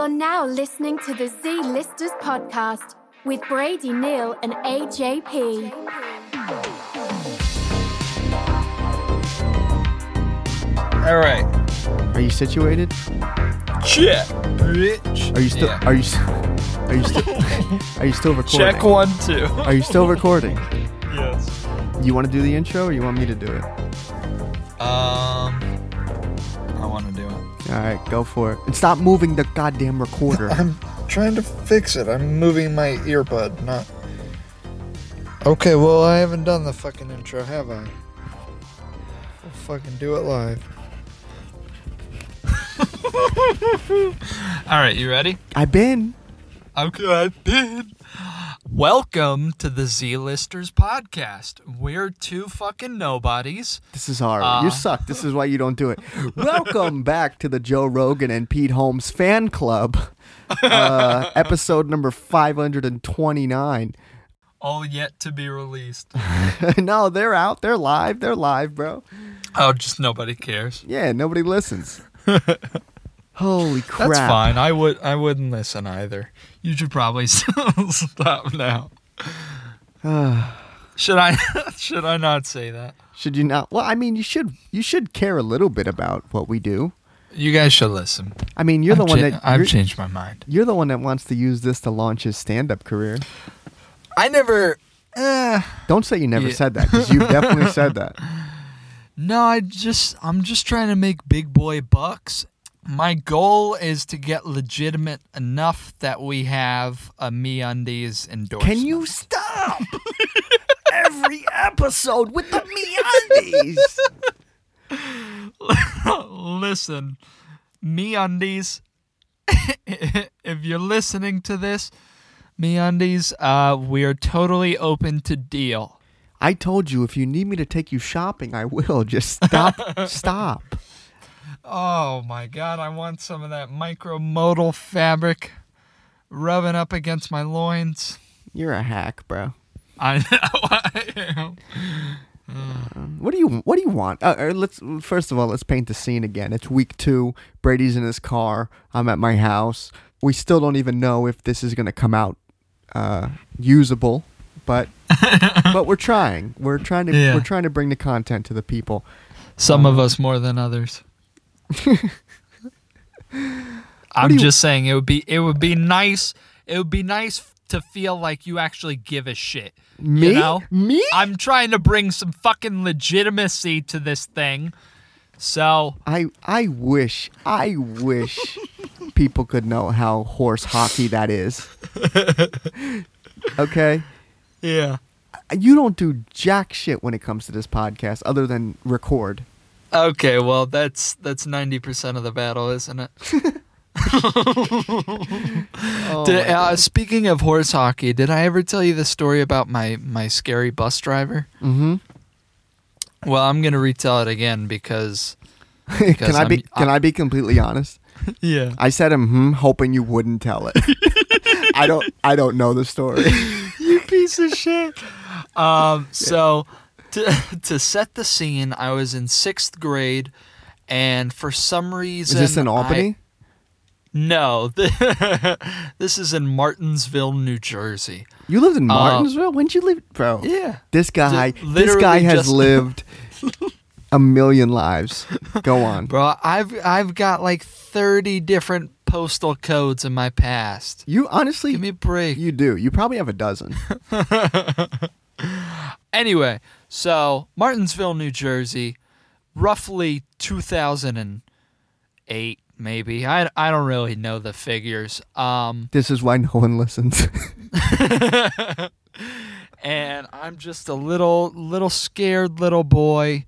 You're now listening to the Z Listers podcast with Brady Neal and AJP. All right. Are you situated? Check, bitch. Are you still? Yeah. Are you? Are you still? are you still recording? Check one, two. Are you still recording? yes. You want to do the intro, or you want me to do it? All right, go for it. And stop moving the goddamn recorder. I'm trying to fix it. I'm moving my earbud, not. Okay, well, I haven't done the fucking intro, have I? We'll fucking do it live. All right, you ready? I've been. Okay, I've been. Welcome to the Z Listers podcast. We're two fucking nobodies. This is hard. Uh. you suck. This is why you don't do it. Welcome back to the Joe Rogan and Pete Holmes fan club. Uh, episode number 529. All yet to be released. no, they're out. They're live. They're live, bro. Oh, just nobody cares. Yeah, nobody listens. Holy crap. That's fine. I would. I wouldn't listen either. You should probably stop now. should I? should I not say that? Should you not? Well, I mean, you should. You should care a little bit about what we do. You guys should listen. I mean, you're the I've one cha- that I've changed my mind. you're the one that wants to use this to launch his stand-up career. I never. Uh, Don't say you never Yeah. said that because you've definitely said that. no, I just. I'm just trying to make big boy bucks. My goal is to get legitimate enough that we have a Me Undies endorsement. Can you stop every episode with the MeUndies? listen, Me Undies? if you're listening to this, Me Undies, uh, we are totally open to deal. I told you if you need me to take you shopping, I will. Just stop. stop. Oh my god, I want some of that micromodal fabric rubbing up against my loins. You're a hack, bro. I know I am. What do you What do you want? Uh, uh, let's first of all let's paint the scene again. It's week two. Brady's in his car. I'm at my house. We still don't even know if this is gonna come out uh, usable, but but we're trying. We're trying to Yeah. we're trying to bring the content to the people. Some of us more than others. I'm just saying it would be it would be nice. It would be nice to feel like you actually give a shit. Me? You know? Me? I'm trying to bring some fucking legitimacy to this thing. So I I wish I wish people could know how horse hockey that is. okay? yeah. You don't do jack shit when it comes to this podcast other than record. Okay, well that's that's ninety percent of the battle, isn't it? Oh Did, uh, speaking of horse hockey, did I ever tell you the story about my my scary bus driver? Mm-hmm. Well, I'm gonna retell it again because can I be I'm- can I be completely honest? yeah, I said hmm hoping you wouldn't tell it. I don't I don't know the story. you piece of shit. Um, so to to set the scene, I was in sixth grade, and for some reason, Is this in I- Albany? no, this is in Martinsville, New Jersey. you lived in uh, Martinsville? When'd you leave? Bro. Yeah. This guy this guy has lived a million lives. Go on. Bro, I've I've got like 30 different postal codes in my past. You honestly Give me a break. you do. You probably have a dozen. Anyway, so Martinsville, New Jersey, roughly 2008 maybe. I I don't really know the figures. Um This is why no one listens. and I'm just a little little scared little boy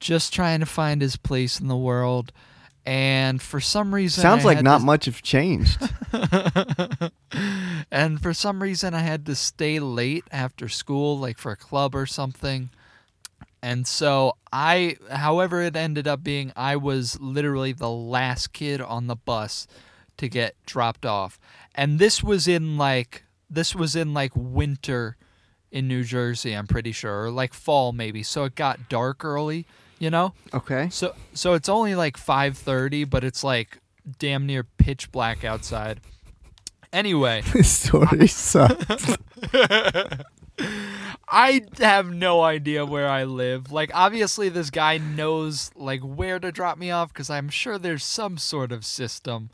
just trying to find his place in the world. And for some reason Sounds I like not to- much have changed. and for some reason I had to stay late after school, like for a club or something. And so I, however it ended up being, I was literally the last kid on the bus to get dropped off. And this was in like this was in like winter in New Jersey, I'm pretty sure, or like fall maybe. So it got dark early, you know? Okay. So so it's only like 5:30, but it's like damn near pitch black outside. Anyway, This story sucks. I have no idea where I live. Like, obviously, this guy knows like where to drop me off because I'm sure there's some sort of system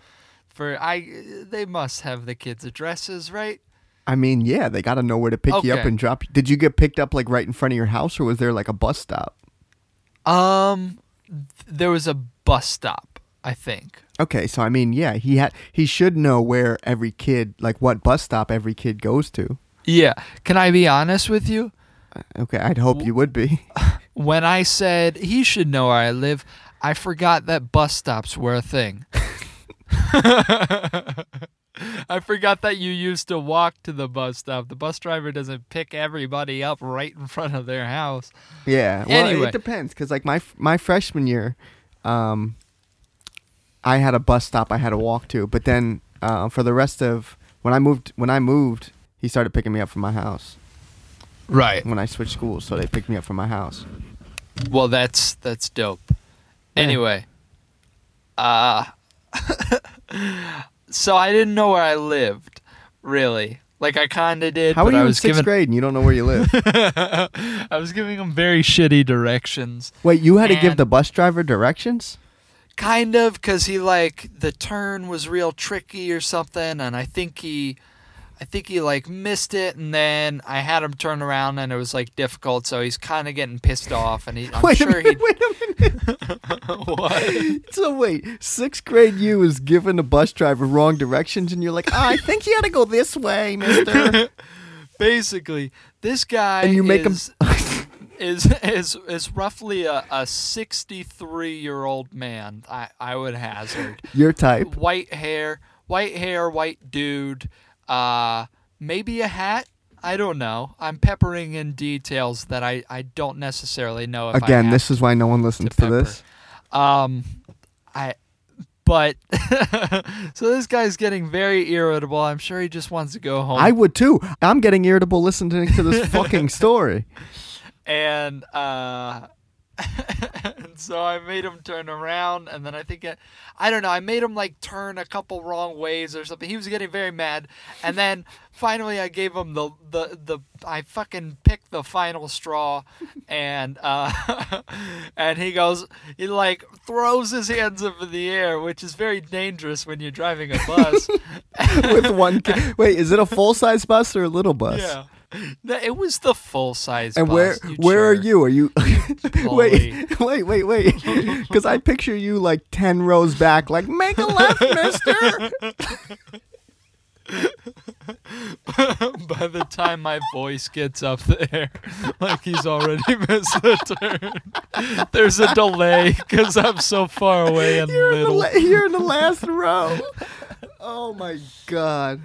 for I. They must have the kids' addresses, right? I mean, yeah, they got to know where to pick you up and drop you. Did you get picked up like right in front of your house, or was there like a bus stop? Um, there was a bus stop, I think. Okay, so I mean, yeah, he had he should know where every kid, like what bus stop every kid goes to. Yeah. Can I be honest with you? Okay, I'd hope you would be. When I said he should know where I live, I forgot that bus stops were a thing. I forgot that you used to walk to the bus stop. The bus driver doesn't pick everybody up right in front of their house. Yeah. Well, Anyway. it depends because like my my freshman year, um, I had a bus stop I had to walk to, but then uh, for the rest of when I moved when I moved, he started picking me up from my house Right. when I switched schools, so they picked me up from my house. Well, that's that's dope. Yeah. Anyway, uh so I didn't know where I lived, really. Like I kind of did, How but are you I in was sixth giving grade and you don't know where you live? I was giving him very shitty directions. Wait, you had to give the bus driver directions? Kind of, because he like the turn was real tricky or something, and I think he, I think he like missed it, and then I had him turn around, and it was like difficult, so he's kind of getting pissed off, and he, I'm wait sure a minute, he. wait a minute. what? So wait, sixth grade you is giving the bus driver wrong directions, and you're like, oh, I think you had to go this way, Mister. Basically, this guy and you make him. is, is is is roughly a, a 63 year old man. I I would hazard. Your type. white hair, white hair, white dude. Uh, maybe a hat. I don't know. I'm peppering in details that I, I don't necessarily know. If Again, this is why no one listens to, pepper. this. Um, I, but so this guy's getting very irritable. I'm sure he just wants to go home. I would too. I'm getting irritable listening to this fucking story. and uh, and so I made him turn around, and then I think I, I don't know. I made him like turn a couple wrong ways or something. He was getting very mad, and then finally I gave him the the the I fucking picked the final straw, and uh, and he goes he like throws his hands up in the air, which is very dangerous when you're driving a bus. With one. Wait, is it a full size bus or a little bus? yeah. It was the full size. And bus, where where are you? Are you wait wait wait wait? Because I picture you like ten rows back, like make a left, Mister. By the time my voice gets up there, like he's already missed the turn. There's a delay because I'm so far away and You're in, the you're in the last row. Oh my god.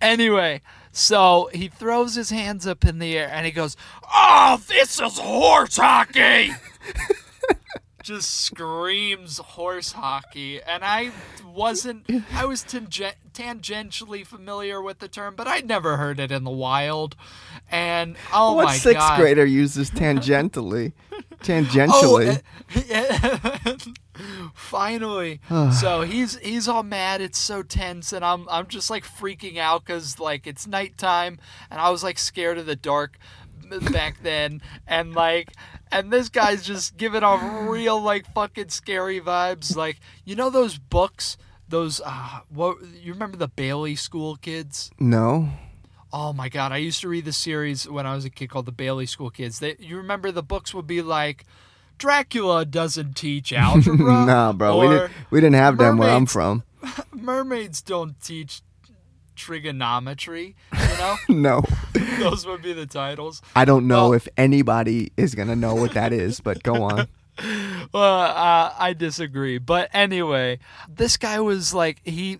Anyway, so he throws his hands up in the air and he goes, "Oh, this is horse hockey!" Just screams horse hockey, and I wasn't. I was tangen- tangentially familiar with the term, but I'd never heard it in the wild. And oh what my sixth grader uses tangentially? Tangentially. Oh, yeah. Finally. so he's he's all mad. It's so tense, and I'm I'm just like freaking out because like it's nighttime, and I was like scared of the dark back then, and like. And this guy's just giving off real like fucking scary vibes. Like you know those books, those uh, what you remember the Bailey School Kids? no. Oh my god, I used to read the series when I was a kid called the Bailey School Kids. They, you remember the books would be like Dracula doesn't teach algebra. nah, bro. We didn't we didn't have them where I'm from. mermaids don't teach trigonometry, you know? No. Those would be the titles. I don't know Well- if anybody is gonna know what that is, but go on. Well, uh, I disagree. But anyway, this guy was like he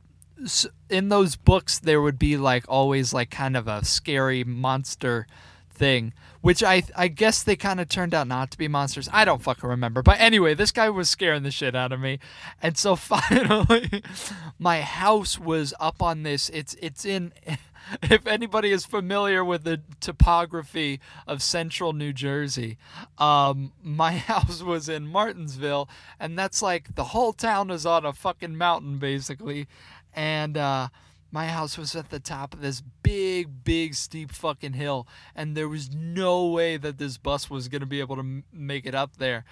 in those books there would be like always like kind of a scary monster thing, which I I guess they kind of turned out not to be monsters. I don't fucking remember. But anyway, this guy was scaring the shit out of me. And so finally my house was up on this it's it's in if anybody is familiar with the topography of central New Jersey, um, my house was in Martinsville, and that's like the whole town is on a fucking mountain, basically. And uh, my house was at the top of this big, big, steep fucking hill, and there was no way that this bus was to be able to m- make it up there.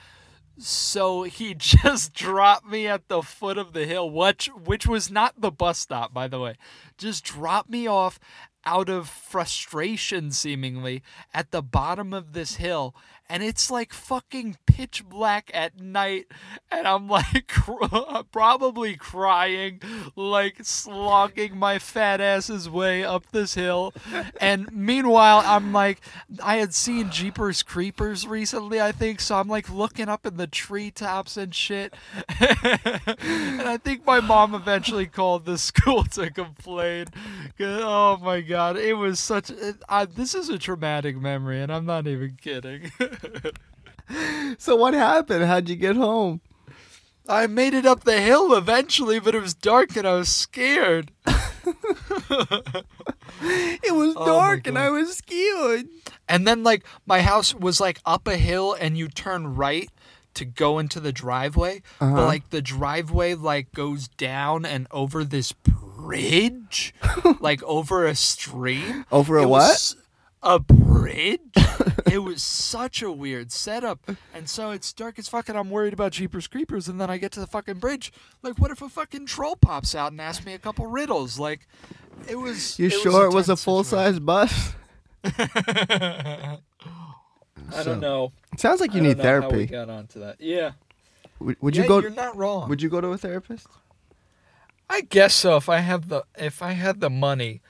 So he just dropped me at the foot of the hill, which which was not the bus stop, by the way. Just dropped me off out of frustration, seemingly, at the bottom of this hill. And it's like fucking pitch black at night. And I'm like cr- probably crying, like slogging my fat ass's way up this hill. And meanwhile, I'm like, I had seen Jeepers Creepers recently, I think. So I'm like looking up in the treetops and shit. and I think my mom eventually called the school to complain Oh my god, it was such. I, this is a traumatic memory, and I'm not even kidding. So what happened? How'd you get home? I made it up the hill eventually, but it was dark and I was scared. It was Oh dark and I was scared. And then like my house was like up a hill and you turn right to go into the driveway, Uh-huh. but like the driveway like goes down and over this bridge, like over a stream. Over a It what? was a bridge. it was such a weird setup, and so it's dark as fuck, and I'm worried about Jeepers Creepers. And then I get to the fucking bridge. Like, what if a fucking troll pops out and asks me a couple riddles? Like, it was. You it sure it was a full size bus? situation. I don't know. It sounds like you I need don't know how we therapy. got onto that. Yeah. Would, would yeah, you go? You're not wrong. Would you go to a therapist? I guess so. If I have the if I had the money,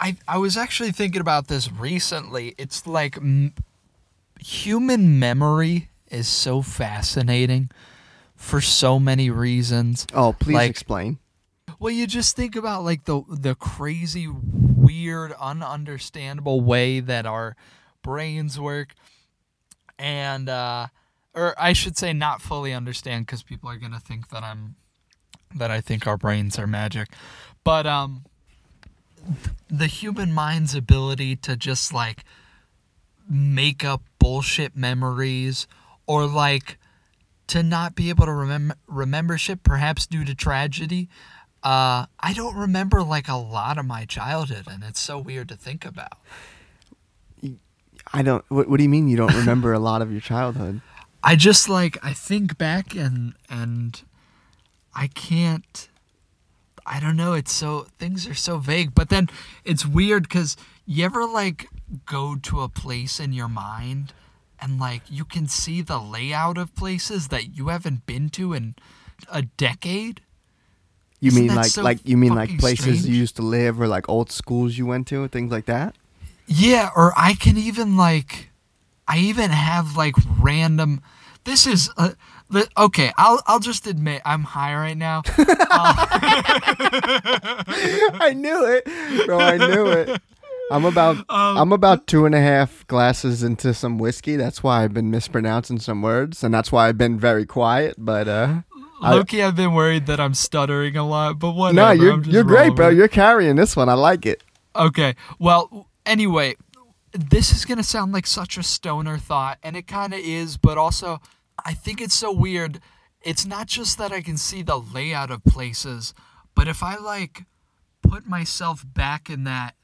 I I was actually thinking about this recently. It's like m- human memory is so fascinating for so many reasons. Oh, please Like- explain. Well, you just think about like the the crazy, weird, ununderstandable way that our brains work, and uh, or I should say, not fully understand because people are gonna think that I'm that I think our brains are magic, but um, the human mind's ability to just like make up bullshit memories or like to not be able to remember remember shit perhaps due to tragedy uh i don't remember like a lot of my childhood and it's so weird to think about I don't. What, what do you mean you don't remember a lot of your childhood? i just like i think back and and i can't i don't know it's so things are so vague but then it's weird because you ever like go to a place in your mind and like you can see the layout of places that you haven't been to in a decade You Isn't mean like so like you mean like places strange? you used to live or like old schools you went to things like that? Yeah, or I can even like, I even have like random. This is uh, the, okay. I'll I'll just admit I'm high right now. I knew it, bro. I knew it. I'm about Um, I'm about two and a half glasses into some whiskey. That's why I've been mispronouncing some words, and that's why I've been very quiet. But uh, Loki, I've been worried that I'm stuttering a lot, but whatever. no, you're I'm just you're great, bro. it. You're carrying this one. I like it. Okay. Well, anyway, this is going to sound like such a stoner thought, and it kind of is, but also, I think it's so weird. It's not just that I can see the layout of places, but if I like put myself back in that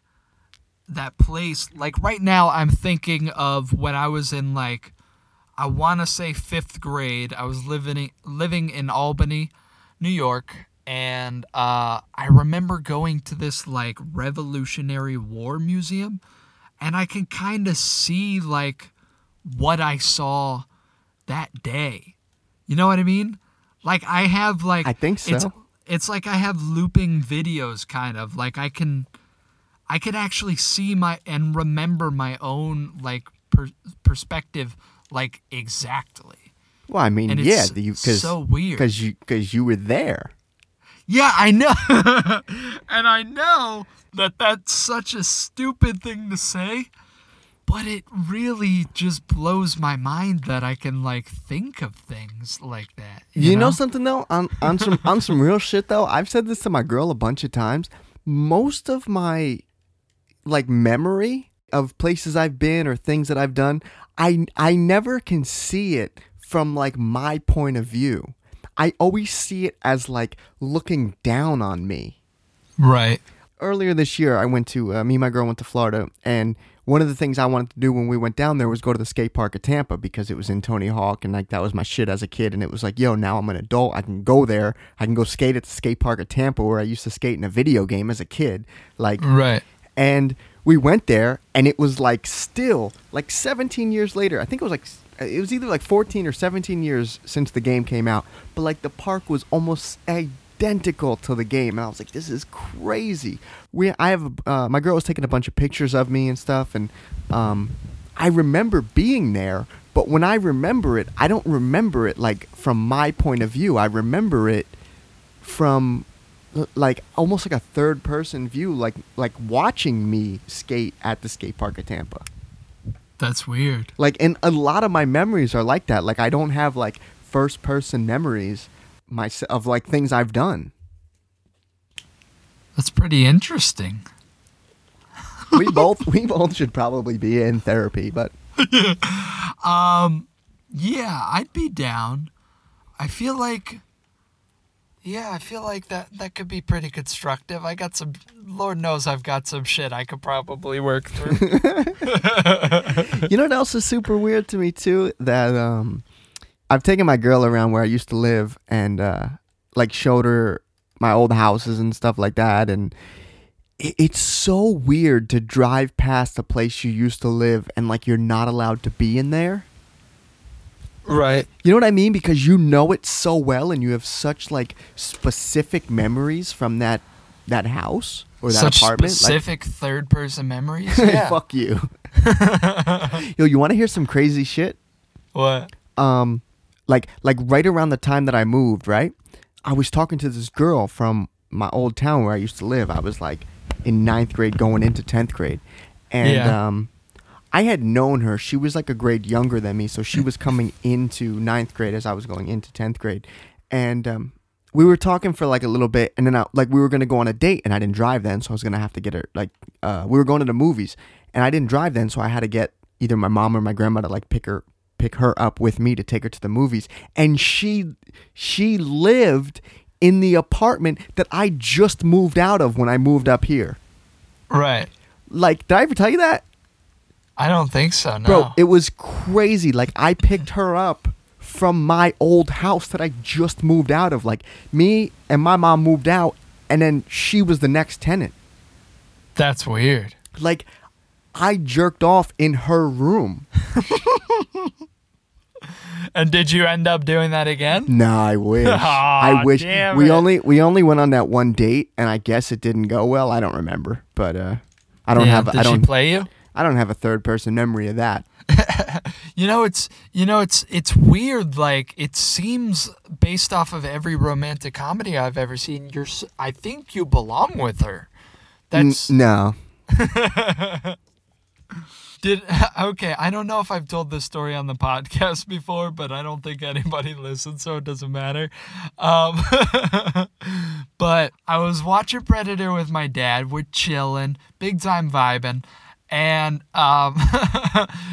that place, like right now I'm thinking of when I was in like I want to say 5th grade. I was living living in Albany, New York, and uh, I remember going to this like Revolutionary War museum, and I can kind of see like what I saw that day. You know what I mean? Like I have like I think so. it's like I have looping videos, kind of like I can, I can actually see my and remember my own like per, perspective like exactly. Well, I mean, And yeah, it's you because so weird. because you because you were there. Yeah, I know. and I know that that's such a stupid thing to say, but it really just blows my mind that I can like think of things like that. You, You, know? something though, on on some on some real shit though. I've said this to my girl a bunch of times. Most of my like memory of places I've been or things that I've done, I I never can see it from like my point of view. I always see it as like looking down on me. Right. Earlier this year, I went to uh, me and my girl went to Florida, and one of the things I wanted to do when we went down there was go to the skate park at Tampa because it was in Tony Hawk, and like that was my shit as a kid. And it was like, yo, now I'm an adult, I can go there, I can go skate at the skate park at Tampa where I used to skate in a video game as a kid, like Right. and we went there and it was like still like 17 years later i think it was like it was either like 14 or 17 years since the game came out but like the park was almost identical to the game and i was like this is crazy we i have uh, my girl was taking a bunch of pictures of me and stuff and um i remember being there but when i remember it i don't remember it like from my point of view i remember it from like almost like a third person view like like watching me skate at the skate park at Tampa. That's weird. Like and a lot of my memories are like that. Like I don't have like first person memories my of like things I've done. That's pretty interesting. We both we both should probably be in therapy, but Um, yeah, I'd be down. I feel like, yeah, I feel like that that could be pretty constructive. I got some, Lord knows, I've got some shit I could probably work through. you know what else is super weird to me too? That um, I've taken my girl around where I used to live and uh, like showed her my old houses and stuff like that, and it, it's so weird to drive past a place you used to live and like you're not allowed to be in there. right. You know what I mean? Because you know it so well and you have such like specific memories from that that house or that Such apartment. Like, specific third-person memories. Yeah. fuck you. Yo, you want to hear some crazy shit? What? um like like right around the time that I moved, right? I was talking to this girl from my old town where I used to live. I was like in ninth grade going into tenth grade. And Yeah. um I had known her. She was like a grade younger than me, so she was coming into ninth grade as I was going into tenth grade. And um we were talking for like a little bit and then I, like we were gonna go on a date and I didn't drive then, so I was gonna have to get her like uh we were going to the movies and I didn't drive then, so I had to get either my mom or my grandma to like pick her pick her up with me to take her to the movies and she she lived in the apartment that I just moved out of when I moved up here. Right. Like, did I ever tell you that? I don't think so. No. Bro, it was crazy. Like I picked her up from my old house that I just moved out of. Like me and my mom moved out and then she was the next tenant. That's weird. Like I jerked off in her room. And did you end up doing that again? No, I wish. I wish. we it. only we only went on that one date, and I guess it didn't go well. I don't remember, but uh, I don't Yeah, have Did I don't she play you? I don't have a third person memory of that. You know, it's you know, it's it's weird. Like it seems based off of every romantic comedy I've ever seen, you're. I think you belong with her. N- That's no. Did okay. I don't know if I've told this story on the podcast before, but I don't think anybody listens, so it doesn't matter. Um, but I was watching Predator with my dad. We're chilling, big time vibing, and um,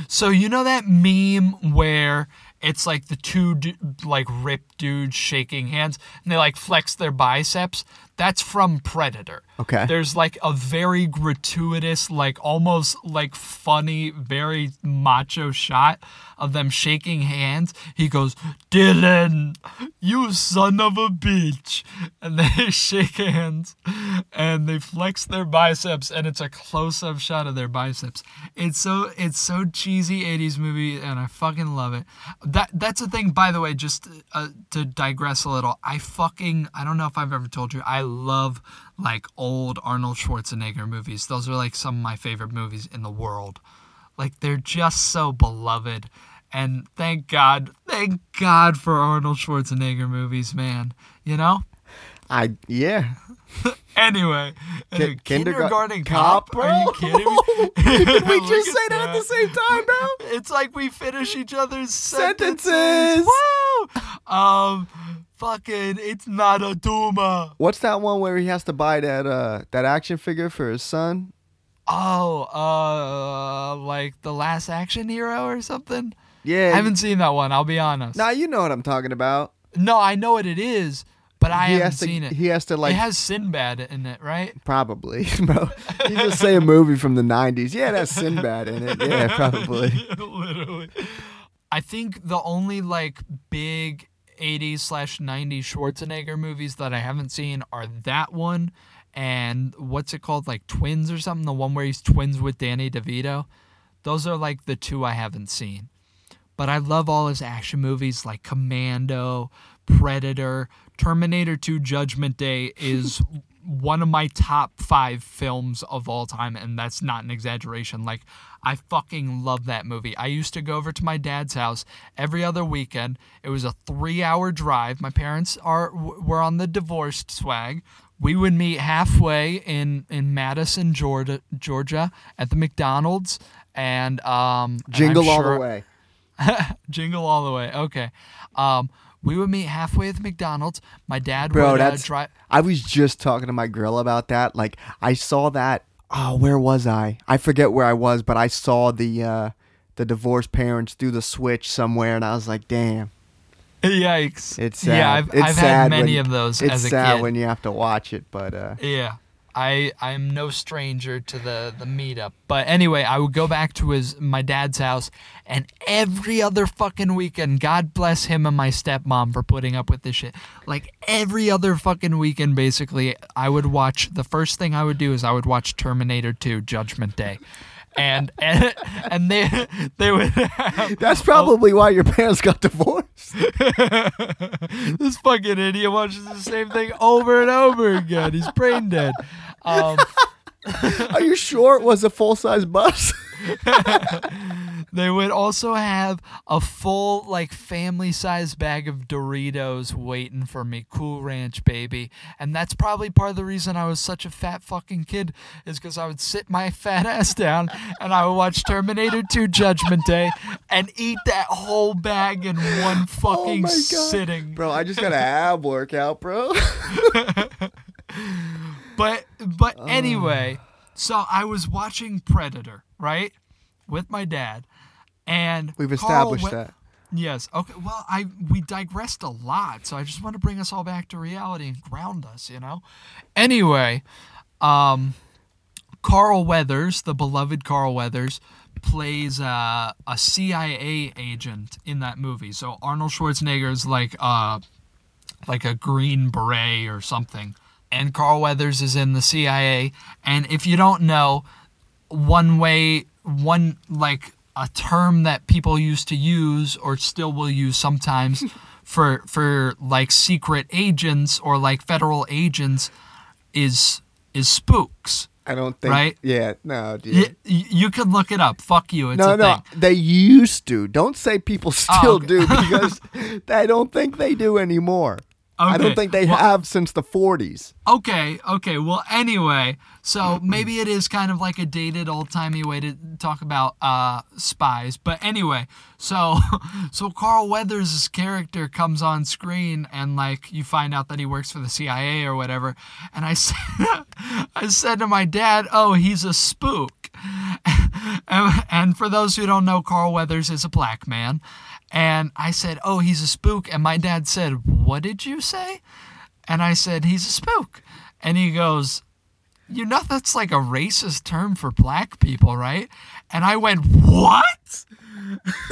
so you know that meme where it's like the two like ripped dudes shaking hands and they like flex their biceps. That's from Predator. Okay. There's like a very gratuitous, like almost like funny, very macho shot of them shaking hands. He goes, Dillon, you son of a bitch. And they shake hands and they flex their biceps and it's a close-up shot of their biceps. It's so it's so cheesy 80s movie and I fucking love it. That that's the thing by the way, just uh, to digress a little. I fucking I don't know if I've ever told you. I love like old Arnold Schwarzenegger movies. Those are like some of my favorite movies in the world. Like they're just so beloved. And thank God, thank God for Arnold Schwarzenegger movies, man. You know? I yeah. Anyway, anyway, kindergarten kindergarten cop? Are you kidding me? Did we just say that at the same time, bro? It's like we finish each other's Sentences. sentences. Woo! Um, fucking, it's not a Duma. What's that one where he has to buy that uh that action figure for his son? Oh, uh, like the Last Action Hero or something. Yeah. I haven't seen that one. I'll be honest. Nah, you know what I'm talking about. No, I know what it is, but I he haven't to, seen it. He has to like it has Sinbad in it, right? probably, bro. You just say a movie from the '90s. Yeah, that's Sinbad in it. Yeah, probably. Literally. I think the only like big 80s slash 90s Schwarzenegger movies that I haven't seen are that one and what's it called? Like Twins or something? The one where he's twins with Danny DeVito. Those are like the two I haven't seen. But I love all his action movies like Commando, Predator, Terminator 2 Judgment Day is one of my top five films of all time, and that's not an exaggeration. Like, I fucking love that movie. I used to go over to my dad's house every other weekend. It was a three-hour drive. My parents are were on the divorced swag. We would meet halfway in in Madison, Georgia, Georgia, at the McDonald's, and um, and Jingle all sure- the way. Jingle all the way. Okay. Um, we would meet halfway at the McDonald's. My dad Bro, would uh, drive. I was just talking to my girl about that. Like, I saw that. Oh, where was I? I forget where I was, but I saw the uh, the divorced parents do the switch somewhere, and I was like, damn. Yikes! It's sad. Yeah, I've, it's I've sad had many when- of those It's as a sad kid. when you have to watch it, but uh, Yeah. I I'm no stranger to the the meetup. But anyway, I would go back to his my dad's house and every other fucking weekend, God bless him and my stepmom for putting up with this shit. Like every other fucking weekend basically, I would watch the first thing I would do is I would watch Terminator 2 Judgment Day. And and, and they they would have that's probably why your parents got divorced. this fucking idiot watches the same thing over and over again. He's brain dead. Um, Are you sure it was a full size bus? They would also have a full, like, family size bag of Doritos waiting for me. Cool Ranch, baby. And that's probably part of the reason I was such a fat fucking kid, is because I would sit my fat ass down and I would watch Terminator 2 Judgment Day and eat that whole bag in one fucking Oh my God. sitting. bro, I just got a ab workout, bro. But but uh. anyway, so I was watching Predator, right? With my dad. And We've established that. Yes. Okay. Well, I we digressed a lot, so I just want to bring us all back to reality and ground us, you know. Anyway, um, Carl Weathers, the beloved Carl Weathers, plays uh, a CIA agent in that movie. So Arnold Schwarzenegger is like uh, like a green beret or something, and Carl Weathers is in the CIA. And if you don't know, one way, one like a term that people used to use or still will use sometimes for for like secret agents or like federal agents is is spooks. I don't think. Right? Yeah, no, dude. Y- y- you can look it up. Fuck you. It's no, no, thing. they used to. Don't say people oh, still Oh, okay. do because I don't think they do anymore. Okay. I don't think they well- have since the 40s. Okay, okay. Well, anyway, so maybe it is kind of like a dated, old-timey way to talk about uh, spies. But anyway, so so Carl Weathers' character comes on screen, and like you find out that he works for the CIA or whatever. And I said, I said to my dad, "Oh, he's a spook." and, and for those who don't know, Carl Weathers is a black man. And I said, "Oh, he's a spook." And my dad said, "What did you say?" And I said, he's a spook. And he goes, you know, that's like a racist term for black people, right? And I went, what?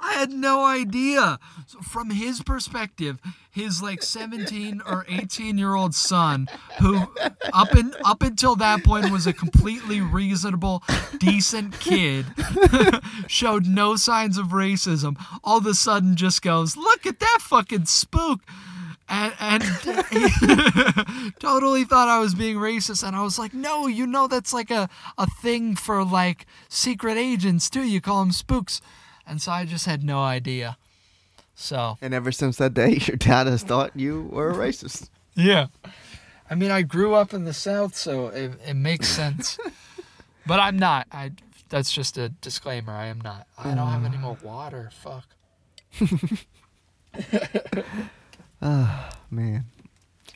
I had no idea. So from his perspective, his like 17 or 18 year old son, who up in up until that point was a completely reasonable, decent kid, showed no signs of racism, all of a sudden just goes, look at that fucking spook and, and totally thought I was being racist. And I was like, no, you know, that's like a, a thing for like secret agents too. You call them spooks. And so I just had no idea. So, And ever since that day, your dad has thought you were a racist. yeah. I mean, I grew up in the South, so it, it makes sense. but I'm not. I. That's just a disclaimer. I am not. I don't have any mm. more water. Fuck. Man.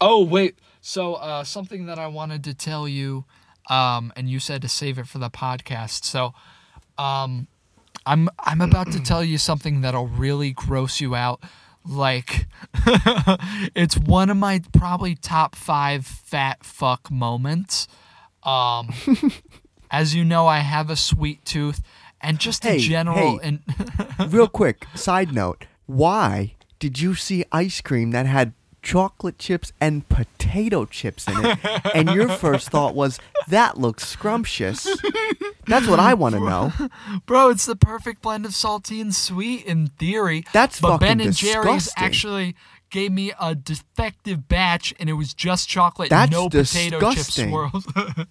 Oh wait, so uh, something that I wanted to tell you um, and you said to save it for the podcast. So, um, I'm I'm about to tell you something that'll really gross you out. Like, it's one of my probably top five fat fuck moments. Um, as you know, I have a sweet tooth, and just Hey, a general hey. and Real quick, side note: Why did you see ice cream that had chocolate chips and potato chips in it, and your first thought was that looks scrumptious? That's what I want to know. Bro, it's the perfect blend of salty and sweet in theory. That's but Ben fucking and Jerry's actually gave me a defective batch, and it was just chocolate, That's no potato chip disgusting. swirls.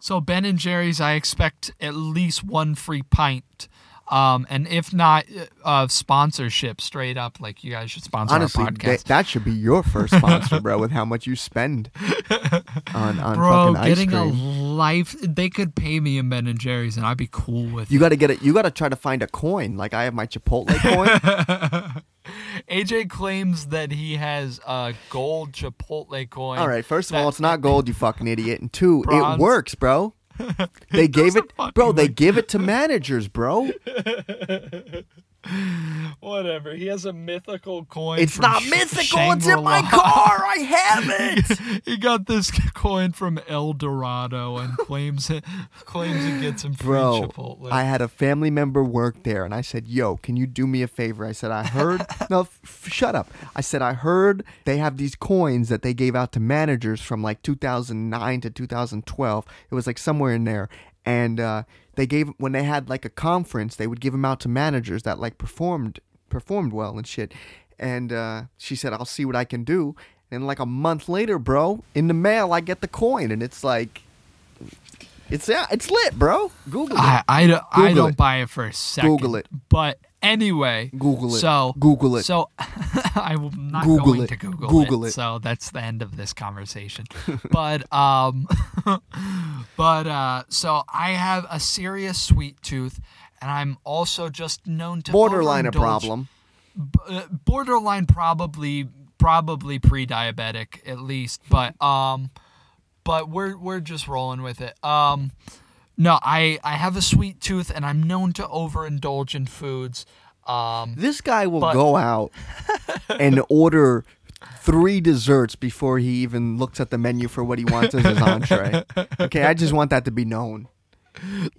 so Ben and Jerry's, I expect at least one free pint. Um, and if not, uh, sponsorship straight up, like you guys should sponsor Honestly, our podcast. that should be your first sponsor, bro. With how much you spend on on Bro, fucking ice getting a life, they could pay me in Ben and Jerry's, and I'd be cool with You got to get it. You got to try to find a coin. Like I have my Chipotle coin. AJ claims that he has a gold Chipotle coin. All right. First of that- all, it's not gold, you fucking idiot. And two, Bronze. it works, bro. They gave it, bro. They give it to managers, bro. Whatever. He has a mythical coin. It's not Sh- mythical. It's in my car. I have it. he got this coin from El Dorado and claims it claims it gets him free Bro, Chipotle. I had a family member work there, and I said, "Yo, can you do me a favor?" I said, "I heard." no, f- shut up. I said, "I heard they have these coins that they gave out to managers from like 2009 to 2012. It was like somewhere in there, and uh, they gave when they had like a conference, they would give them out to managers that like performed performed well and shit." And uh, she said, "I'll see what I can do." And like a month later, bro, in the mail, I get the coin, and it's like. It's yeah, it's lit, bro. Google it. I, I, don't- I don't it. buy it for a second. Google it. But anyway, Google it. So Google it. So I'm not Google going it. to Google, Google it. So that's the end of this conversation. but um, but uh, so I have a serious sweet tooth, and I'm also just known to borderline a problem. B- uh, borderline probably probably pre-diabetic at least but um but we're we're just rolling with it um no i i have a sweet tooth and i'm known to overindulge in foods um This guy will But- go out and order three desserts before he even looks at the menu for what he wants as his entree. Okay, I just want that to be known.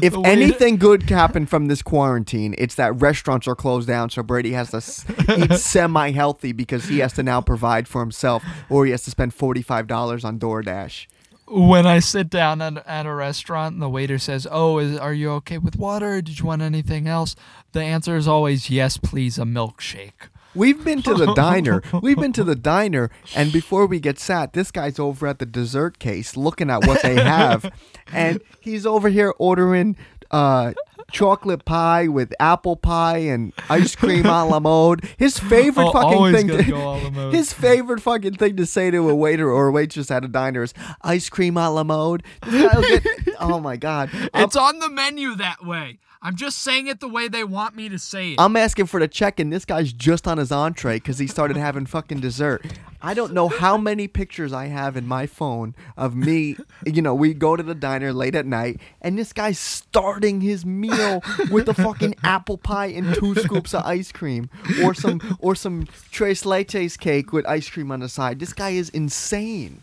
If the anything good happened from this quarantine, it's that restaurants are closed down, so Brady has to s- eat semi-healthy because he has to now provide for himself, or he has to spend forty-five dollars on DoorDash. When i sit down at, at a restaurant and the waiter says oh is, are you okay with water? Did you want anything else? The answer is always yes please a milkshake. We've been to the diner. We've been to the diner, and before we get sat, this guy's over at the dessert case looking at what they have, and he's over here ordering uh, chocolate pie with apple pie and ice cream a la mode. His favorite Oh, fucking thing. gotta go a la mode. his favorite fucking thing to say to a waiter or a waitress at a diner is ice cream a la mode. This guy will get, oh my god! I'm, it's on the menu that way i'm just saying it the way they want me to say it I'm asking for the check, and this guy's just on his entree because he started having fucking dessert. I don't know how many pictures I have in my phone of me. You know, we go to the diner late at night, and this guy's starting his meal with a fucking apple pie and two scoops of ice cream, or some or some tres leches cake with ice cream on the side. This guy is insane.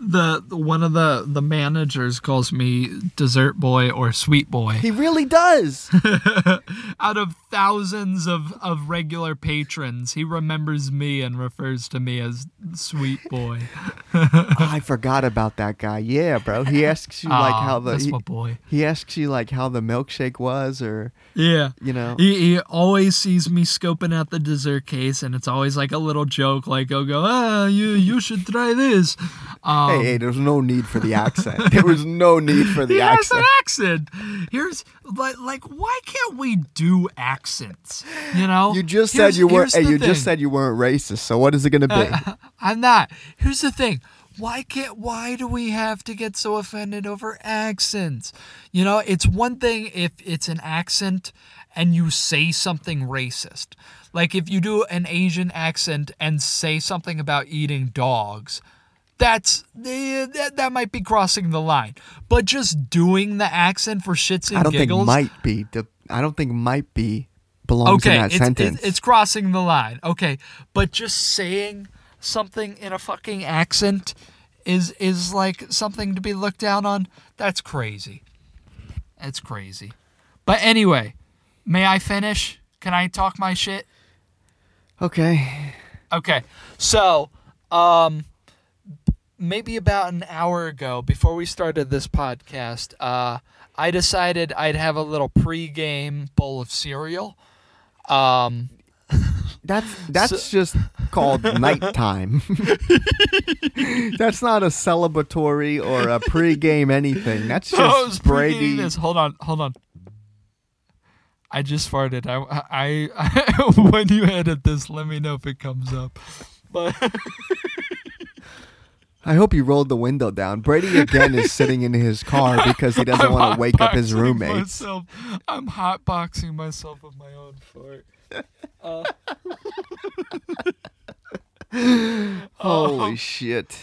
The one of the the managers calls me dessert boy or sweet boy He really does. out of thousands of of regular patrons he remembers me and refers to me as sweet boy I forgot about that guy. Yeah, bro. He asks you like Aw, how the that's he, my boy he asks you like how the milkshake was, or yeah you know. he, he always sees me scoping out the dessert case and it's always like a little joke like i'll go ah you you should try this um, Hey, hey, um, there's no need for the accent. There was no need for the he has an accent. accent. Here's like, like, why can't we do accents? You know, You just Here's- said you weren't. Hey, you just said you weren't racist. So what is it gonna be? I'm not. Here's the thing. Why can't why do we have to get so offended over accents? You know, it's one thing if it's an accent and you say something racist. Like if you do an Asian accent and say something about eating dogs, that's that, that might be crossing the line. But just doing the accent for shits and I don't giggles. think might be. I don't think might be belongs okay, in that it's, sentence. It's, it's crossing the line. Okay, but just saying something in a fucking accent is is like something to be looked down on. That's crazy. That's crazy. But anyway, may I finish? Can I talk my shit? okay. Okay. So, um maybe about an hour ago before we started this podcast, uh I decided I'd have a little pre-game bowl of cereal. Um That's that's just called nighttime. that's not a celebratory or a pregame anything. That's just Brady. This. Hold on, hold on. I just farted. I, I, I when you edit this, let me know if it comes up. But I hope you rolled the window down. Brady again is sitting in his car because he doesn't want to wake up his roommates. Myself. I'm hotboxing myself with my own fart. Uh, Holy shit.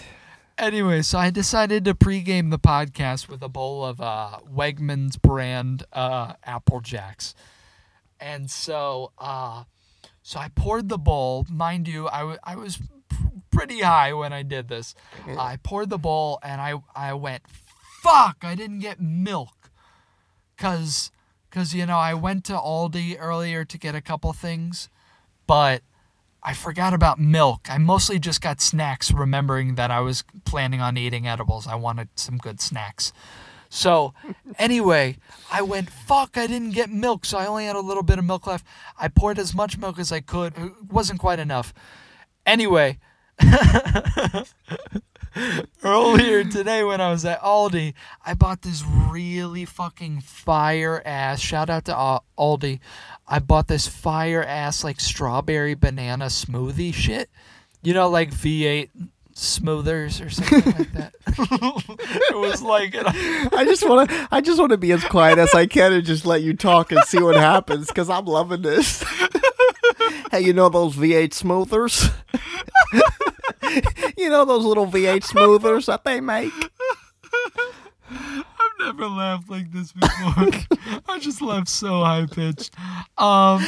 Anyway, so I decided to pregame the podcast with a bowl of uh, Wegmans brand uh, Apple Jacks, and so uh, so I poured the bowl. Mind you, I, w- I was pretty high when I did this. Mm. I poured the bowl and I I went, fuck! I didn't get milk, cause cause you know I went to Aldi earlier to get a couple things, but I forgot about milk. I mostly just got snacks, remembering that I was planning on eating edibles. I wanted some good snacks. So, anyway, I went, fuck, I didn't get milk, so I only had a little bit of milk left. I poured as much milk as I could. It wasn't quite enough. Anyway, earlier today when I was at Aldi, I bought this really fucking fire ass. Shout out to uh, Aldi. I bought this fire ass like strawberry banana smoothie shit. You know, like V8 smoothers or something like that. it was like I just want to. I just want to be as quiet as I can and just let you talk and see what happens because I'm loving this. hey, you know those V8 smoothers? you know those little V8 smoothers that they make? I've never laughed like this before. I just laughed so high pitched. Um,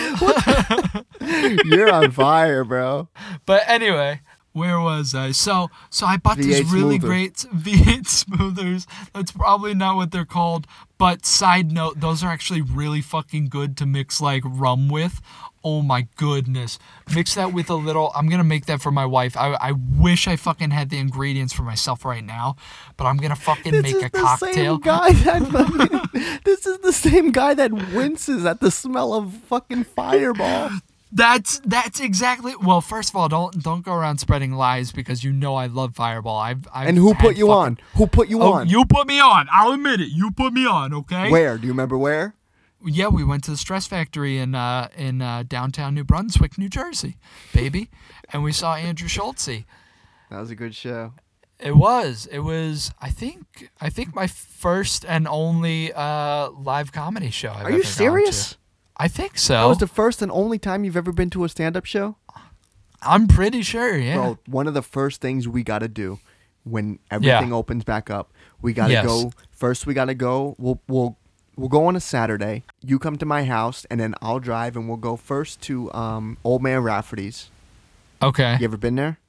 You're on fire, bro. but anyway, where was I? So, so I bought these V8 really smoother. great V8 smoothers. That's probably not what they're called. But side note, those are actually really fucking good to mix like rum with. Oh my goodness. Mix that with a little. I'm going to make that for my wife. I, I wish I fucking had the ingredients for myself right now, but I'm going to fucking This make is a the cocktail. same guy that This is the same guy that winces at the smell of fucking Fireball. That's that's exactly. Well, first of all, don't don't go around spreading lies because you know I love Fireball. I've, I've And who put you fucking- on? Who put you Oh, on? you put me on. I'll admit it. You put me on. Okay. Where? Do you remember where? Yeah, we went to the Stress Factory in uh, in uh, downtown New Brunswick, New Jersey, baby, and we saw Andrew Schulz. That was a good show. It was. It was. I think. I think my first and only uh, live comedy show. I've Are ever you serious? I think so. That was the first and only time you've ever been to a stand-up show? I'm pretty sure. Yeah. Bro, one of the first things we got to do when everything opens back up, we got to Yes. go. First, we got to go. We'll we'll we'll go on a Saturday. You come to my house, and then I'll drive, and we'll go first to um, Old Man Rafferty's. Okay. You ever been there?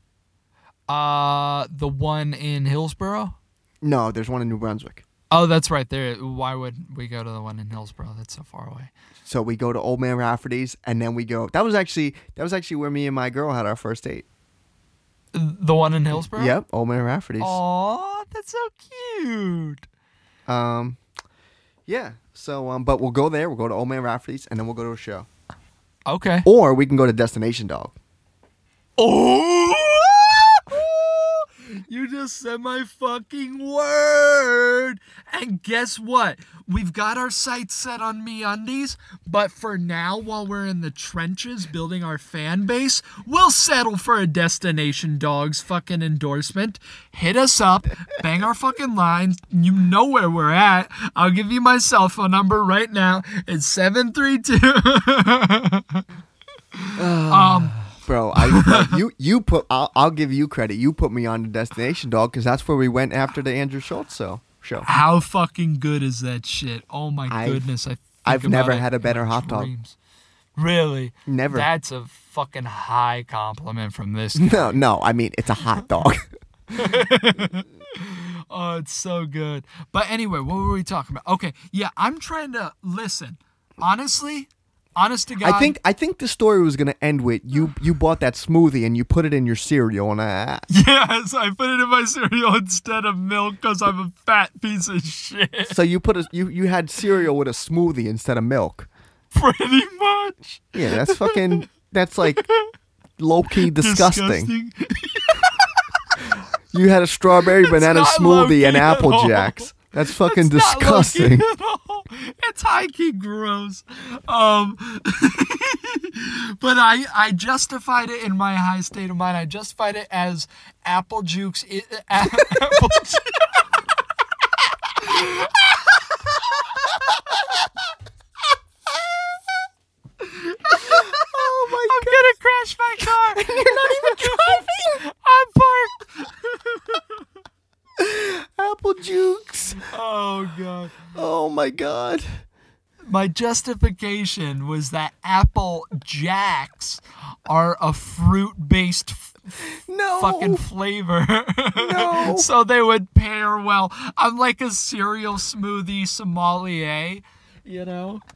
Uh, the one in Hillsborough. No, there's one in New Brunswick. Oh, that's right there. Why would we go to the one in Hillsborough? That's so far away. So we go to Old Man Rafferty's, and then we go. That was actually that was actually where me and my girl had our first date. The one in Hillsborough. Yep, Old Man Rafferty's. Aw, that's so cute. Um, yeah. So um, but we'll go there. We'll go to Old Man Rafferty's, and then we'll go to a show, Okay. or we can go to Destination Dog. Oh! You just said my fucking word. And guess what? We've got our sights set on MeUndies, but for now, while we're in the trenches building our fan base, we'll settle for a Destination Dogs fucking endorsement. Hit us up, bang our fucking lines. You know where we're at. I'll give you my cell phone number right now. It's 732. um, You you put. I'll, I'll give you credit. You put me on the destination dog because that's where we went after the Andrew Schulz show. Show. How fucking good is that shit? Oh my I've- goodness! I I've never had a better hot dog. dreams. Really? Never. That's a fucking high compliment from this. no, no. I mean, it's a hot dog. Oh, it's so good. But anyway, what were we talking about? Okay, yeah, I'm trying to listen. Honestly, honest to God, I think I think the story was gonna end with you. You bought that smoothie and you put it in your cereal, and I, asked. yes, I put it in my cereal instead of milk because I'm a fat piece of shit. so you put a you you had cereal with a smoothie instead of milk. Pretty much. Yeah, that's fucking. that's like low key disgusting. Disgusting. You had a strawberry banana smoothie and apple jacks. That's fucking It's disgusting. It's high key gross. Um, but I I justified it in my high state of mind. I justified it as apple jukes. i- apple ju- oh my I'm gonna crash my car. You're not even driving. I'm parked. apple jukes. Oh god. Oh my god. My justification was that Apple Jacks are a fruit-based f- No. fucking flavor. No. so they would pair well. I'm like a cereal smoothie sommelier, you know?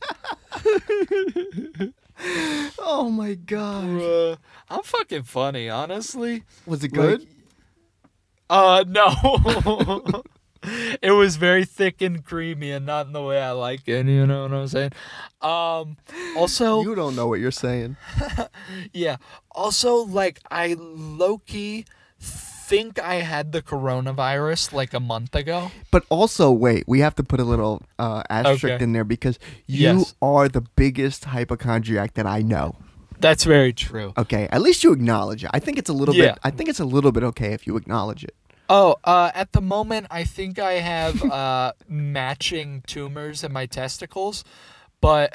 Oh my god. Uh, I'm fucking funny, honestly. Was it good? Uh, no. it was very thick and creamy and not in the way I like it, you know what I'm saying? Um, also, you don't know what you're saying. yeah. Also, like, I low key think I had the coronavirus like a month ago. But also, wait, we have to put a little uh, asterisk Okay. in there because you Yes. are the biggest hypochondriac that I know. That's very true. Okay, at least you acknowledge it. I think it's a little Yeah. bit. I think it's a little bit okay if you acknowledge it. Oh, uh, at the moment, I think I have uh, matching tumors in my testicles, but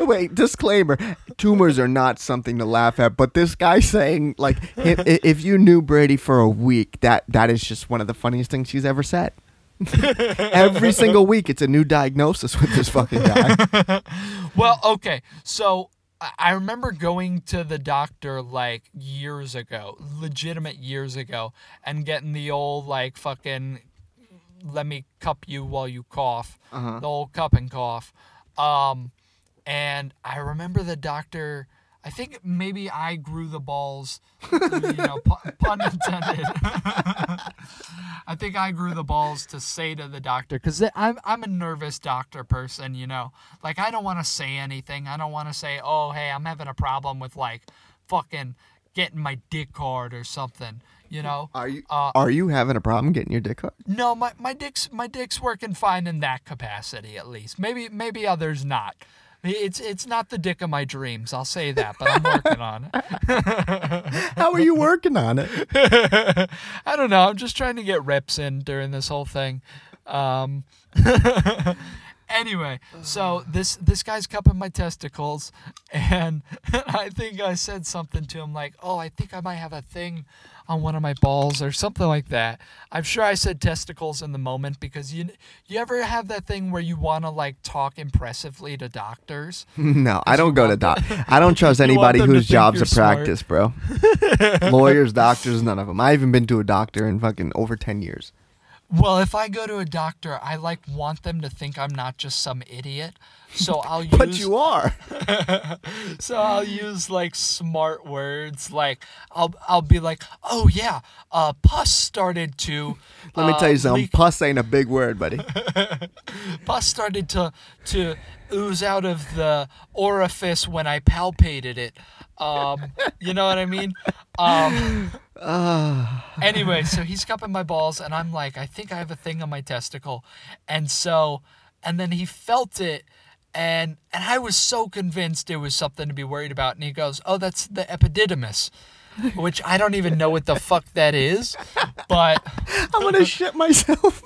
Wait, disclaimer: tumors are not something to laugh at. But this guy saying like, if, if you knew Brady for a week, that that is just one of the funniest things he's ever said. Every single week, it's a new diagnosis with this fucking guy. well, okay. So I- remember going to the doctor like years ago, legitimate years ago, and getting the old like fucking let me cup you while you cough, Uh-huh. the old cup and cough. Um, and I remember the doctor. I think maybe I grew the balls, you know, pun intended. I think I grew the balls to say to the doctor because I'm I'm a nervous doctor person, you know. Like I don't want to say anything. I don't want to say, oh hey, I'm having a problem with like fucking getting my dick hard or something, you know. Are you Uh, are you having a problem getting your dick hard? No, my, my dick's my dick's working fine in that capacity at least. Maybe maybe others not. It's it's not the dick of my dreams. I'll say that, but I'm working on it. How are you working on it? I don't know. I'm just trying to get reps in during this whole thing. Um, anyway, so this this guy's cupping my testicles, and I think I said something to him like, "Oh, I think I might have a thing on one of my balls or something like that." I'm sure I said testicles in the moment because you you ever have that thing where you want to like talk impressively to doctors? No, I don't go to doc. I don't trust anybody whose job's a practice, bro. Lawyers, doctors, none of them. I haven't been to a doctor in fucking over ten years. Well, if I go to a doctor, I like want them to think I'm not just some idiot. So I'll use But you are. so I'll use like smart words like I'll I'll be like, "Oh yeah, uh pus started to Let me uh, tell you something. leak- Pus ain't a big word, buddy. pus started to to ooze out of the orifice when I palpated it." Um, you know what I mean? Um anyway, so he's cupping my balls, and I'm like, I think I have a thing on my testicle, and so, and then he felt it, and and I was so convinced it was something to be worried about, and he goes, "Oh, that's the epididymis," which I don't even know what the fuck that is, but I'm gonna shit myself.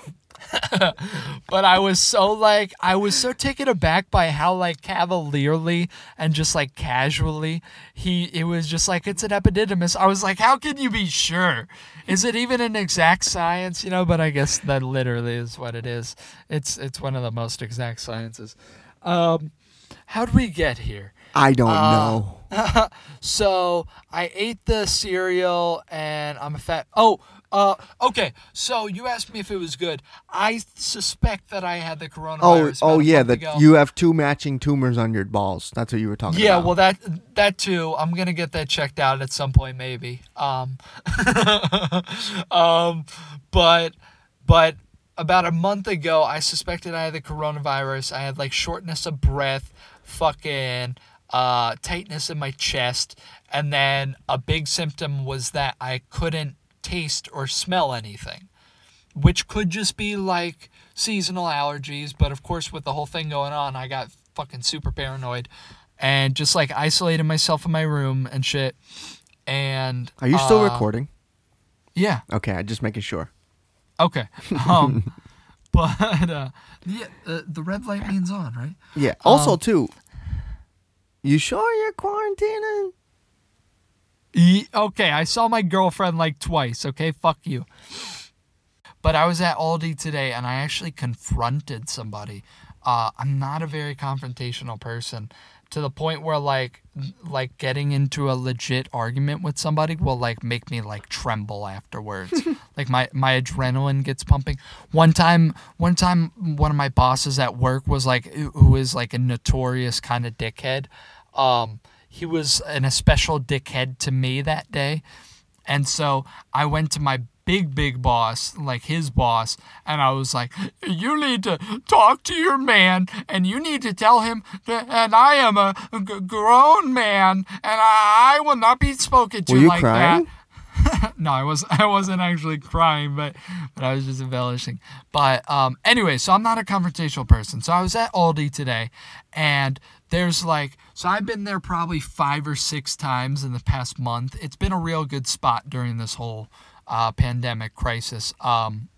But I was so like I was so taken aback by how like cavalierly and just like casually he it was just like it's an epididymis. I was like, how can you be sure? Is it even an exact science? You know, but I guess that literally is what it is. It's it's one of the most exact sciences. Um, how did we get here? I don't Uh, know. So I ate the cereal and I'm a fat. Oh, uh, okay. So you asked me if it was good. I suspect that I had the Oh, coronavirus. oh a yeah, that you have two matching tumors on your balls. That's what you were talking Yeah, about. Yeah, well that that too. I'm gonna get that checked out at some point, maybe. Um, um, but but about a month ago, I suspected I had the coronavirus. I had like shortness of breath, fucking uh, tightness in my chest, and then a big symptom was that I couldn't taste or smell anything which could just be like seasonal allergies. But of course, with the whole thing going on, I got fucking super paranoid and just like isolated myself in my room and shit. And Are you still uh, recording? Yeah. Okay, I'm just making sure. Okay. Um, but uh, yeah, uh, the red light means on, right? Yeah. Also, Um, too. You sure you're quarantining? Okay, I saw my girlfriend like twice. Okay, fuck you. But I was at Aldi today and I actually confronted somebody. Uh, I'm not a very confrontational person to the point where like like getting into a legit argument with somebody will like make me like tremble afterwards. like my my adrenaline gets pumping. One time one time one of my bosses at work was like who is like a notorious kind of dickhead. Um he was an especial dickhead to me that day. And so I went to my big, big boss, like his boss, and I was like, You need to talk to your man, and you need to tell him that and I am a g- grown man, and I will not be spoken to Were you like crying? that. no, I was I wasn't actually crying, but but I was just embellishing. But um anyway, so I'm not a confrontational person. So I was at Aldi today and there's like so I've been there probably 5 or 6 times in the past month. It's been a real good spot during this whole uh pandemic crisis. Um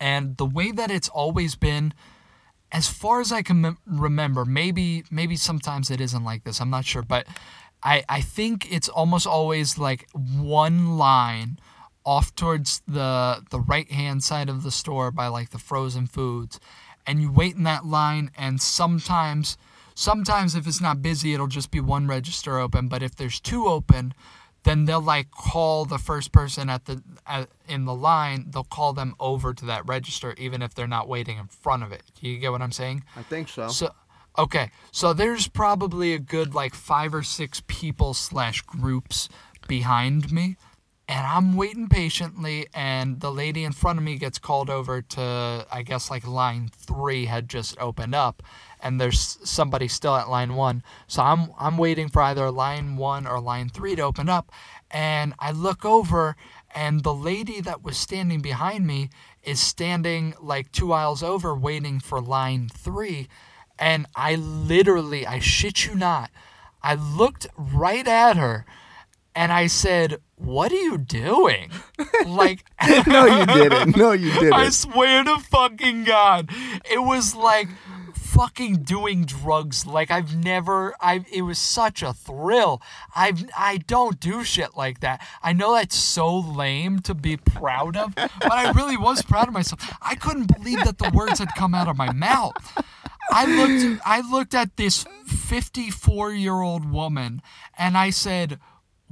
and the way that it's always been as far as I can mem- remember, maybe maybe sometimes it isn't like this. I'm not sure, but I I think it's almost always like one line off towards the the right hand side of the store by like the frozen foods, and you wait in that line, and sometimes sometimes if it's not busy, it'll just be one register open, but if there's two open, then they'll like call the first person at the at, in the line. They'll call them over to that register, even if they're not waiting in front of it. Do you get what I'm saying? I think so. So, okay, so there's probably a good like five or six people slash groups behind me, and I'm waiting patiently. And the lady in front of me gets called over to, I guess like line three had just opened up, and there's somebody still at line one. So I'm I'm waiting for either line one or line three to open up, and I look over, and the lady that was standing behind me is standing like two aisles over, waiting for line three. And I literally, I shit you not, I looked right at her and I said, What are you doing? like, no, you didn't. No, you didn't. I swear to fucking God. It was like fucking doing drugs like I've never I it was such a thrill. I've I don't do shit like that. I know that's so lame to be proud of, but I really was proud of myself. I couldn't believe that the words had come out of my mouth. I looked I looked at this 54-year-old woman and I said,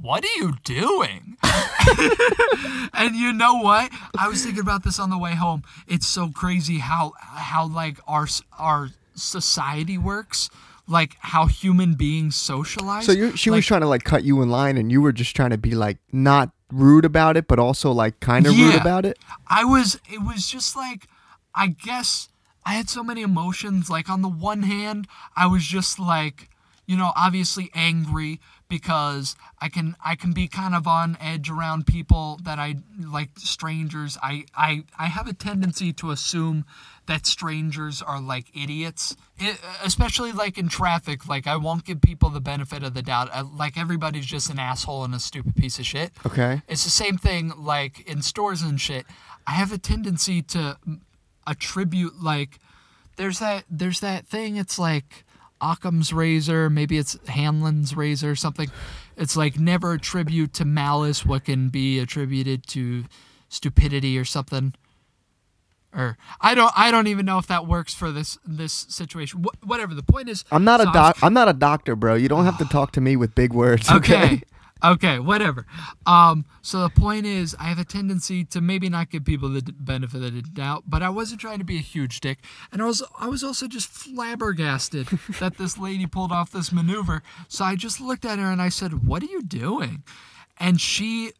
"What are you doing?" and you know what? I was thinking about this on the way home. It's so crazy how how like our our society works, like how human beings socialize. So you, she Like, was trying to like cut you in line, and you were just trying to be like not rude about it, but also like kind of rude about it. I was it was just like I guess I had so many emotions like on the one hand I was just like you know obviously angry because I can I can be kind of on edge around people that I like strangers I I I have a tendency to assume that strangers are like idiots it, especially like in traffic like I won't give people the benefit of the doubt I, like everybody's just an asshole and a stupid piece of shit Okay. it's the same thing like in stores and shit. I have a tendency to attribute like there's that there's that thing it's like Occam's razor, maybe it's Hanlon's razor or something. It's like never attribute to malice what can be attributed to stupidity or something. Or I don't I don't even know if that works for this this situation. Wh- whatever the point is. I'm not so a doc. I'm not a doctor, bro. You don't have to talk to me with big words. Okay. okay okay whatever. Um so the point is i have a tendency to maybe not give people the benefit of the doubt but i wasn't trying to be a huge dick and i was i was also just flabbergasted that this lady pulled off this maneuver. So i just looked at her and i said what are you doing? And she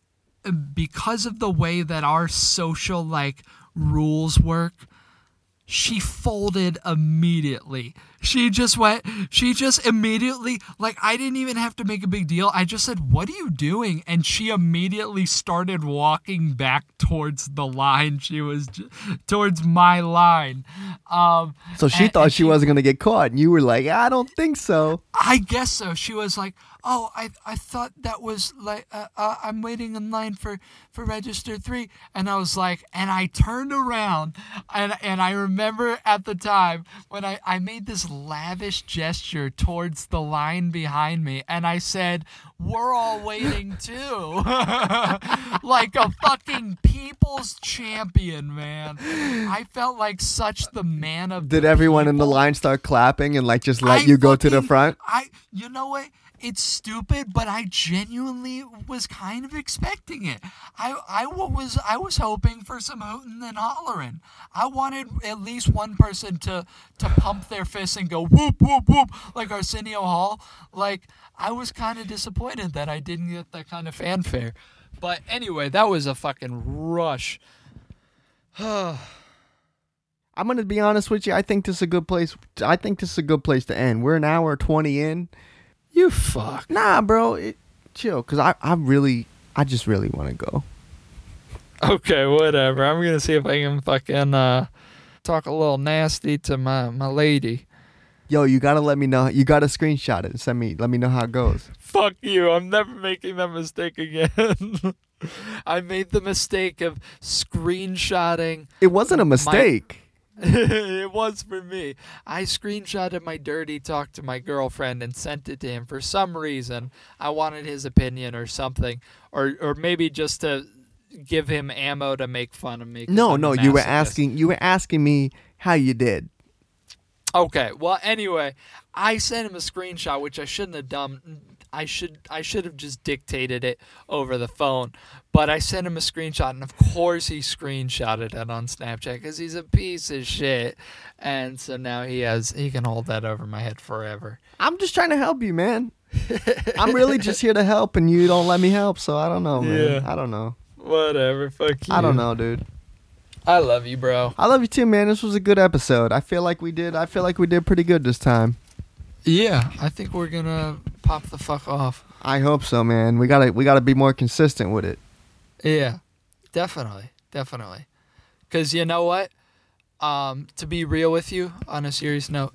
because of the way that our social like rules work she folded immediately. She just went, she just immediately, like, I didn't even have to make a big deal. I just said, What are you doing? And she immediately started walking back towards the line. She was j- towards my line. Um, So she and- thought and she wasn't gonna get caught, and you were like, "I don't think so." I guess so. She was like, "Oh, I I thought that was like uh, uh, I'm waiting in line for for register three. and I was like, and I turned around, and and I remember at the time when I I made this lavish gesture towards the line behind me, and I said, "We're all waiting too," like a fucking people's champion, man. I felt like such the man of. Did everyone in the line start clapping and like just let I you go to the front? I, you know what? It's stupid, but I genuinely was kind of expecting it. I, I was, I was hoping for some hooting and hollering. I wanted at least one person to, to pump their fists and go whoop whoop whoop like Arsenio Hall. Like I was kind of disappointed that I didn't get that kind of fanfare. But anyway, that was a fucking rush. I'm gonna be honest with you. I think this is a good place. I think this is a good place to end. We're an hour twenty in. You fuck. Nah, bro, it, chill. Cause I, I really, I just really want to go. Okay, whatever. I'm gonna see if I can fucking uh, talk a little nasty to my my lady. Yo, you gotta let me know. You gotta screenshot it and send me. Let me know how it goes. Fuck you. I'm never making that mistake again. I made the mistake of screenshotting. It wasn't a mistake. it was for me. I screenshotted my dirty talk to my girlfriend and sent it to him for some reason. I wanted his opinion or something, or or maybe just to give him ammo to make fun of me. no, I'm no, you were asking. You were asking me how you did. Okay. Well, anyway, I sent him a screenshot, which I shouldn't have done. I should I should have just dictated it over the phone, but I sent him a screenshot, and of course he screenshotted it on Snapchat because he's a piece of shit, and so now he has he can hold that over my head forever. I'm just trying to help you, man. I'm really just here to help, and you don't let me help. So I don't know, man. Yeah. I don't know. Whatever. Fuck you. I don't know, dude. I love you, bro. I love you too, man. This was a good episode. I feel like we did. I feel like we did pretty good this time. Yeah, I think we're gonna pop the fuck off. I hope so, man. We gotta we gotta be more consistent with it. Yeah, definitely, definitely. Because you know what? Um, to be real with you, on a serious note,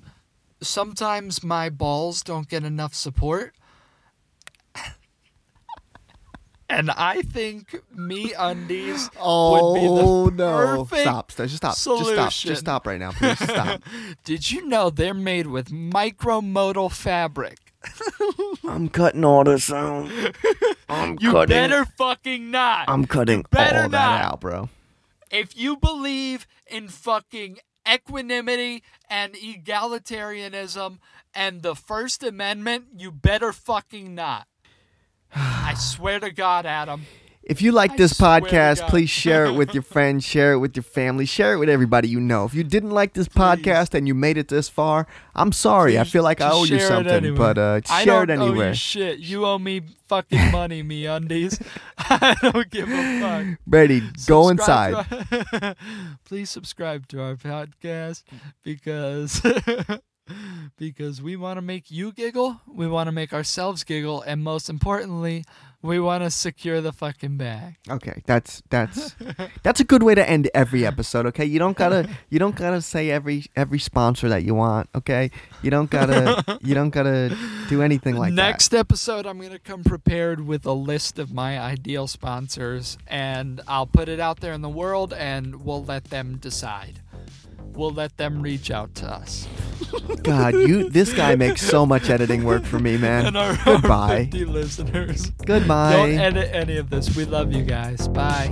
sometimes my balls don't get enough support. And I think MeUndies would be Oh the no! perfect Stop! Stop! Just stop! Just stop! Just stop right now, please. Stop. Did you know they're made with micromodal fabric? I'm cutting all this out. I'm You better fucking not. I'm cutting all that out, bro. if you believe in fucking equanimity and egalitarianism and the First Amendment, you better fucking not. I swear to God, Adam. If you like I this podcast, please share it with your friends, share it with your family, share it with everybody you know. If you didn't like this podcast and you made it this far, I'm sorry. I feel like I owe you something, but uh, share it owe anywhere. you shit. You owe me fucking money, MeUndies. I don't give a fuck. Brady, go inside. our- Please subscribe to our podcast because because we want to make you giggle, we want to make ourselves giggle, and most importantly, we want to secure the fucking bag. Okay, that's that's that's a good way to end every episode. Okay, you don't gotta you don't gotta say every every sponsor that you want. Okay, you don't gotta you don't gotta do anything like that. Next episode, I'm gonna come prepared with a list of my ideal sponsors, and I'll put it out there in the world, and we'll let them decide we'll let them reach out to us. God, you this guy makes so much editing work for me, man. And our, Goodbye. Our 50 listeners. Goodbye. Don't edit any of this. We love you guys. Bye.